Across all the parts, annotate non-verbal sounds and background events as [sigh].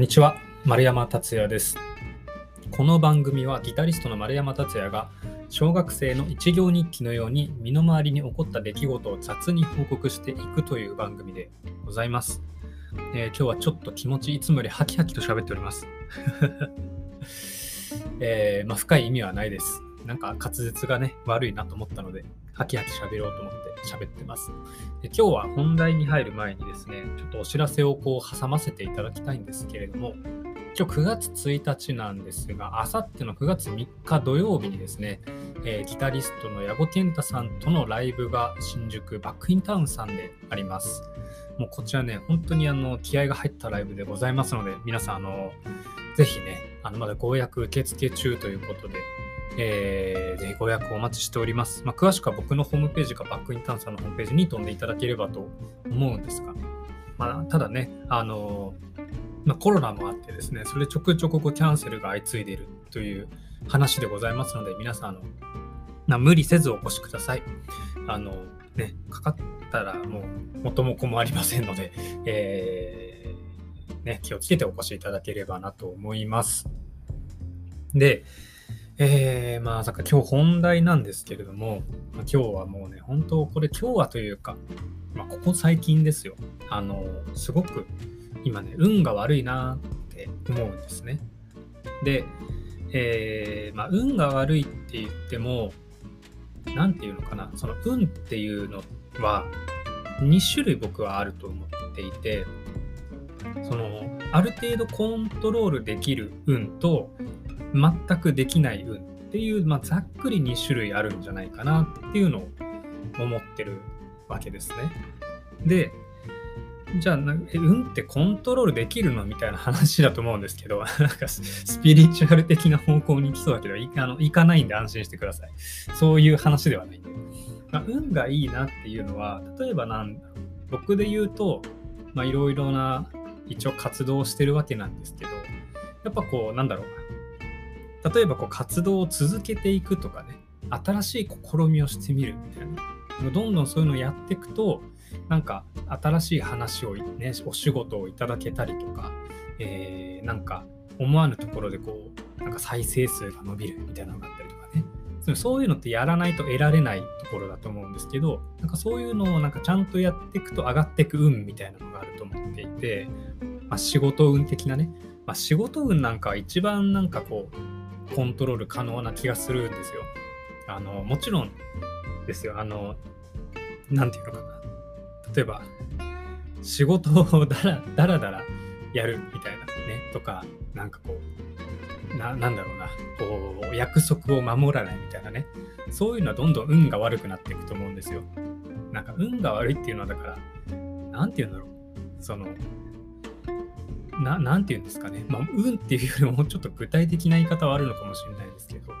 んにちは、丸山達也です。この番組はギタリストの丸山達也が小学生の一行日記のように身の回りに起こった出来事を雑に報告していくという番組でございます。えー今日はちょっと気持ちいつもよりハキハキと喋っております。[laughs] えーまあ、深い意味はないです。なんか滑舌がね、悪いなと思ったので、ハキハキ喋ろうと思って喋ってます。で今日は本題に入る前にですね、ちょっとお知らせをこう挟ませていただきたいんですけれども、今日9月1日なんですが、あさっての9月3日土曜日にですね、えーギタリストの矢後健太さんとのライブが新宿バックインタウンさんであります。もうこちらね、本当にあの気合が入ったライブでございますので、皆さん、あの、ぜひね、あのまだご予約受付中ということで、えーぜひご予約お待ちしております。まあ、詳しくは僕のホームページかバックインタウンさんのホームページに飛んでいただければと思うんですが、まあ、ただね、あのまあ、コロナもあってですね、それちょくちょくこうキャンセルが相次いでいるという話でございますので、皆さん、あのま、無理せずお越しください。あの、ね、かかったらもう元も子もありませんので、えーね、気をつけてお越しいただければなと思います。で、えー、まあ、さか今日本題なんですけれども、ま今日はもうね、本当、これ今日はというか、まあ、ここ最近ですよ。あの、すごく今ね、運が悪いなって思うんですね。で、えーまあ、運が悪いって言っても、なんていうのかな、その運っていうのは、2種類僕はあると思っていて、その、ある程度コントロールできる運と、全くできない運っていう、まあ、ざっくり2種類あるんじゃないかなっていうのを思ってるわけですね。で、じゃあ運ってコントロールできるのみたいな話だと思うんですけど、[laughs] なんかスピリチュアル的な方向に行きそうだけど、いあの行かないんで安心してください。そういう話ではないんで。まあ、運がいいなっていうのは、例えばなん僕で言うと、いろいろな一応活動してるわけなんですけど、やっぱこう、なんだろう。例えばこう活動を続けていくとかね、新しい試みをしてみるみたいな。どんどんそういうのをやっていくと、なんか新しい話をね、お仕事をいただけたりとか、えーなんか思わぬところでこう、なんか再生数が伸びるみたいなのがあったりとかね。そういうのってやらないと得られないところだと思うんですけど、なんかそういうのをなんかちゃんとやっていくと上がっていく運みたいなのがあると思っていて、まあ、仕事運的なね、まあ、仕事運なんかは一番なんかこう、コントロール可能な気がするんですよ。あの、もちろんですよ。あの、なんていうのかな。例えば、仕事を [laughs] だらだらだらやるみたいなね、とか、なんかこう、ななんだろうな、こう、約束を守らないみたいなね、そういうのはどんどん運が悪くなっていくと思うんですよ。なんか運が悪いっていうのはだから、なんていうんだろう。その、ななんていうんですかね。まあ、運っていうよりもちょっと具体的な言い方はあるのかもしれないですけど、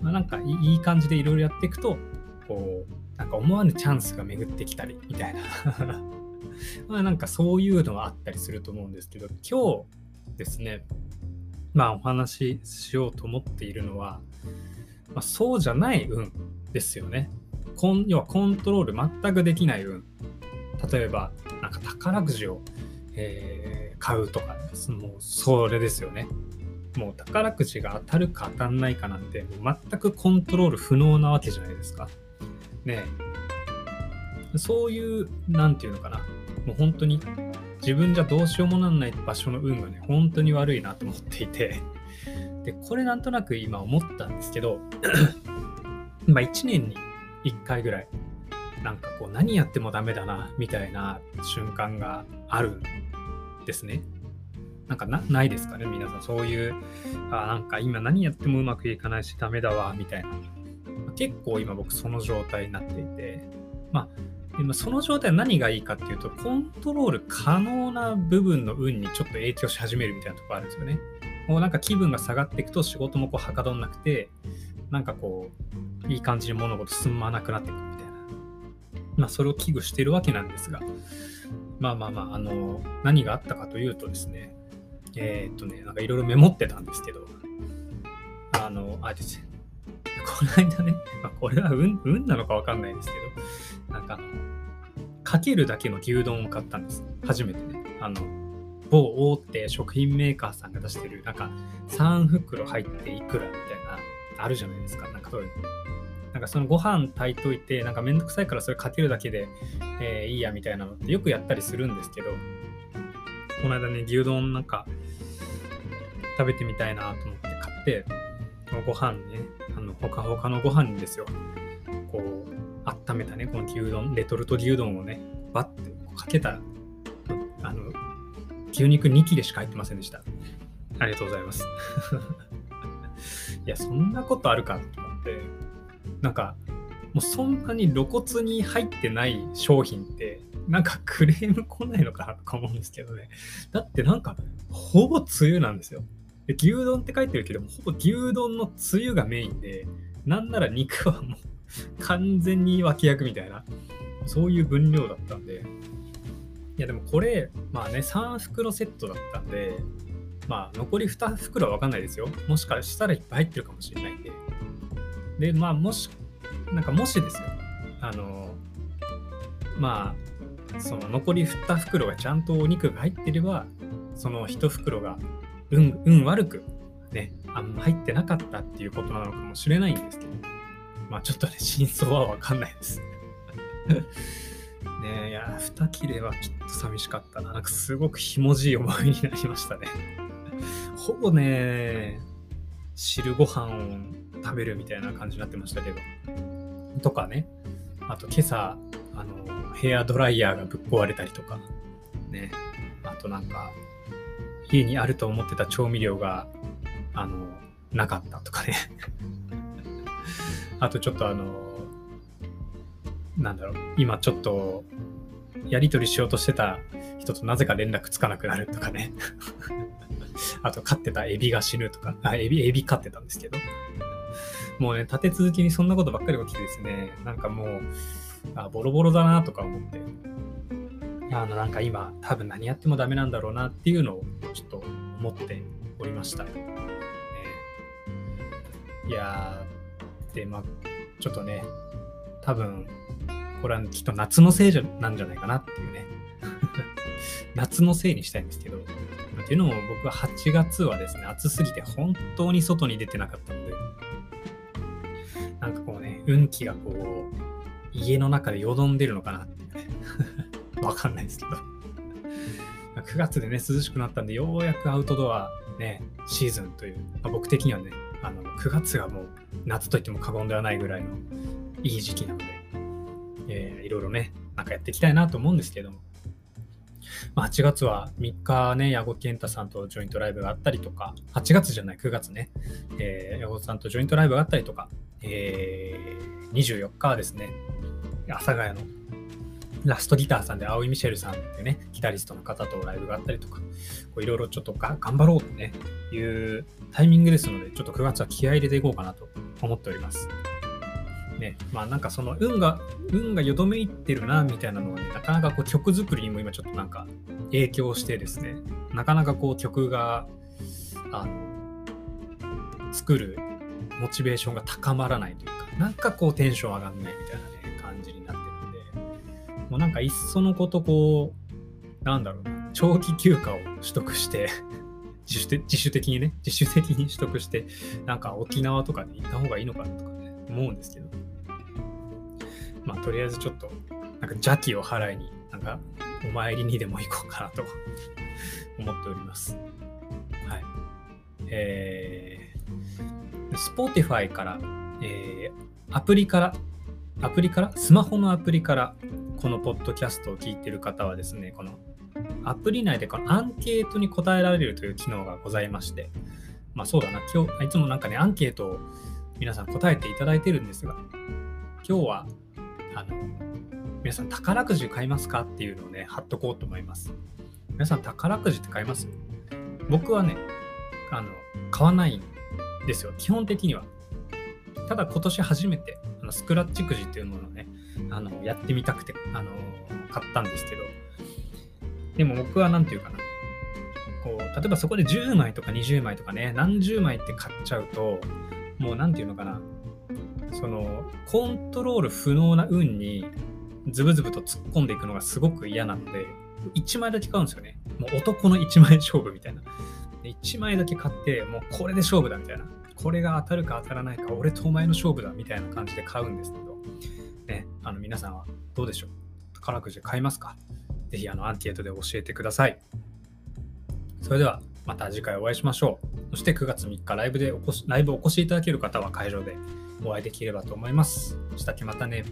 まあ、なんかいい感じでいろいろやっていくと、こう、なんか思わぬチャンスが巡ってきたりみたいな。[laughs] まあなんかそういうのはあったりすると思うんですけど、今日ですね、まあお話ししようと思っているのは、まあ、そうじゃない運ですよね。コン要はコントロール全くできない運。例えば、なんか宝くじを、えー買うとか、もうそれですよね。もう宝くじが当たるか当たんないかなんて、もう全くコントロール不能なわけじゃないですか。ねそういう、なんていうのかな。もう本当に自分じゃどうしようもなんない場所の運がね、本当に悪いなと思っていて。で、これなんとなく今思ったんですけど、[clears throat] まあ1年に1回ぐらい、なんかこう何やってもダメだな、みたいな瞬間があるですね。なんかないですかね、皆さん。そういう、あなんか今何やってもうまくいかないしダメだわ、みたいな。結構今僕その状態になっていて、まあ、今その状態は何がいいかっていうと、コントロール可能な部分の運にちょっと影響し始めるみたいなとこあるんですよね。もうなんか気分が下がっていくと仕事もこうはかどんなくて、なんかこう、いい感じに物事進まなくなっていくみたいな。まあそれを危惧してるわけなんですが、まあまあまあ、あの、何があったかというとですね、えーっとね、なんかいろいろメモってたんですけど、あの、あ、ですね、この間ね、ま、これは運運なのかわかんないですけど、なんかあの、かけるだけの牛丼を買ったんです。初めてね。あの、某大手食品メーカーさんが出してる、なんか3袋入っていくらみたいな、あるじゃないですか。なんかそういうなんかそのご飯炊いといて、なんかめんどくさいからそれかけるだけで、えー、いいやみたいなのってよくやったりするんですけど、この間ね、牛丼なんか食べてみたいなと思って買って、ご飯ね、あの、ほかほかのご飯にですよ、こう、温めたね、この牛丼、レトルト牛丼をね、バッてかけた、あの、牛肉2切れしか入ってませんでした。ありがとうございます。[laughs] いや、そんなことあるかと思って、なんか、もうそんなに露骨に入ってない商品って、なんかクレーム来ないのかなとか思うんですけどね。だってなんか、ほぼつゆなんですよで。牛丼って書いてるけども、ほぼ牛丼のつゆがメインで、なんなら肉はもう完全に脇役みたいな、そういう分量だったんで、いやでもこれ、まあね、3袋セットだったんで、まあ残り2袋はわかんないですよ。もしかしたらいっぱい入ってるかもしれないんで。で、まあもし、なんかもしですよ、あの、まあ、その残り2袋がちゃんとお肉が入ってれば、その1袋が運運悪くね、あんま入ってなかったっていうことなのかもしれないんですけど、まあちょっとね、真相はわかんないです。[laughs] ね、いや、二切れはちょっと寂しかったな。なんかすごくひもじい思いになりましたね。ほぼね、汁ご飯を食べるみたいな感じになってましたけど。とかね、あと今朝、あの、ヘアドライヤーがぶっ壊れたりとか、ね、あとなんか、家にあると思ってた調味料が、あの、なかったとかね。[laughs] あとちょっとあの、なんだろう、今ちょっと、やり取りしようとしてた人となぜか連絡つかなくなるとかね。[laughs] あと、飼ってたエビが死ぬとか、あ、エビ、エビ飼ってたんですけど。もうね、立て続けにそんなことばっかり起きてですね、なんかもう、あ、ボロボロだなとか思って、あの、なんか今、多分何やってもダメなんだろうなっていうのをちょっと思っておりました。ね、いやー、で、まあ、ちょっとね、多分、これはきっと夏のせいじゃなんじゃないかなっていうね。[laughs] 夏のせいにしたいんですけど。っていうのも僕は8月はですね、暑すぎて本当に外に出てなかったので、なんかこうね、運気がこう、家の中でよどんでるのかなっていうね。[laughs] わかんないですけど。9月でね、涼しくなったんで、ようやくアウトドアね、シーズンという、まあ、僕的にはね、あの9月がもう夏といっても過言ではないぐらいのいい時期なので、えー、いろいろね、なんかやっていきたいなと思うんですけども、まあ、8月は3日ね、矢後健太さんとジョイントライブがあったりとか、8月じゃない、9月ね、えー、矢後さんとジョイントライブがあったりとか、えー、24日はですね、阿佐ヶ谷のラストギターさんで、青井ミシェルさんってね、ギタリストの方とライブがあったりとか、いろいろちょっと頑張ろうとね、いうタイミングですので、ちょっと9月は気合い入れていこうかなと思っております。ね、まあなんかその運が、運がよどめいってるな、みたいなのはね、なかなかこう曲作りにも今ちょっとなんか影響してですね、なかなかこう曲が、あの、作るモチベーションが高まらないというか、なんかこうテンション上がんないみたいなね、感じになってるんで、もうなんかいっそのことこう、なんだろうな、長期休暇を取得して [laughs] 自主自主的にね、自主的に取得して、なんか沖縄とかに行った方がいいのかなとかね、思うんですけど、まあ、とりあえずちょっと、なんか邪気を払いに、なんか、お参りにでも行こうかなと思っております。はい。えー、Spotify から、えー、アプリから、アプリから、スマホのアプリから、このポッドキャストを聞いてる方はですね、このアプリ内でこのアンケートに答えられるという機能がございまして、まあそうだな、今日、いつもなんかね、アンケートを皆さん答えていただいてるんですが、今日はあの皆さん宝くじ買いますかっていうのをね、貼っとこうと思います。皆さん宝くじって買います？僕はね、あの、買わないんですよ。基本的には。ただ今年初めて、あのスクラッチくじっていうものをね、あの、やってみたくて、あの、買ったんですけど、でも僕は何て言うかな。こう、例えばそこで10枚とか20枚とかね、何十枚って買っちゃうと、もう何て言うのかな。そのコントロール不能な運にズブズブと突っ込んでいくのがすごく嫌なので1枚だけ買うんですよね。もう男の1枚勝負みたいな。1枚だけ買って、もうこれで勝負だみたいな。これが当たるか当たらないか、俺とお前の勝負だみたいな感じで買うんですけど、ね、あの皆さんはどうでしょう？宝くじ買いますか？ぜひあのアンケートで教えてください。それではまた次回お会いしましょう。そして9月3日ライブでおこしライブお越しいただける方は会場でお会いできればと思います。したっけまたね。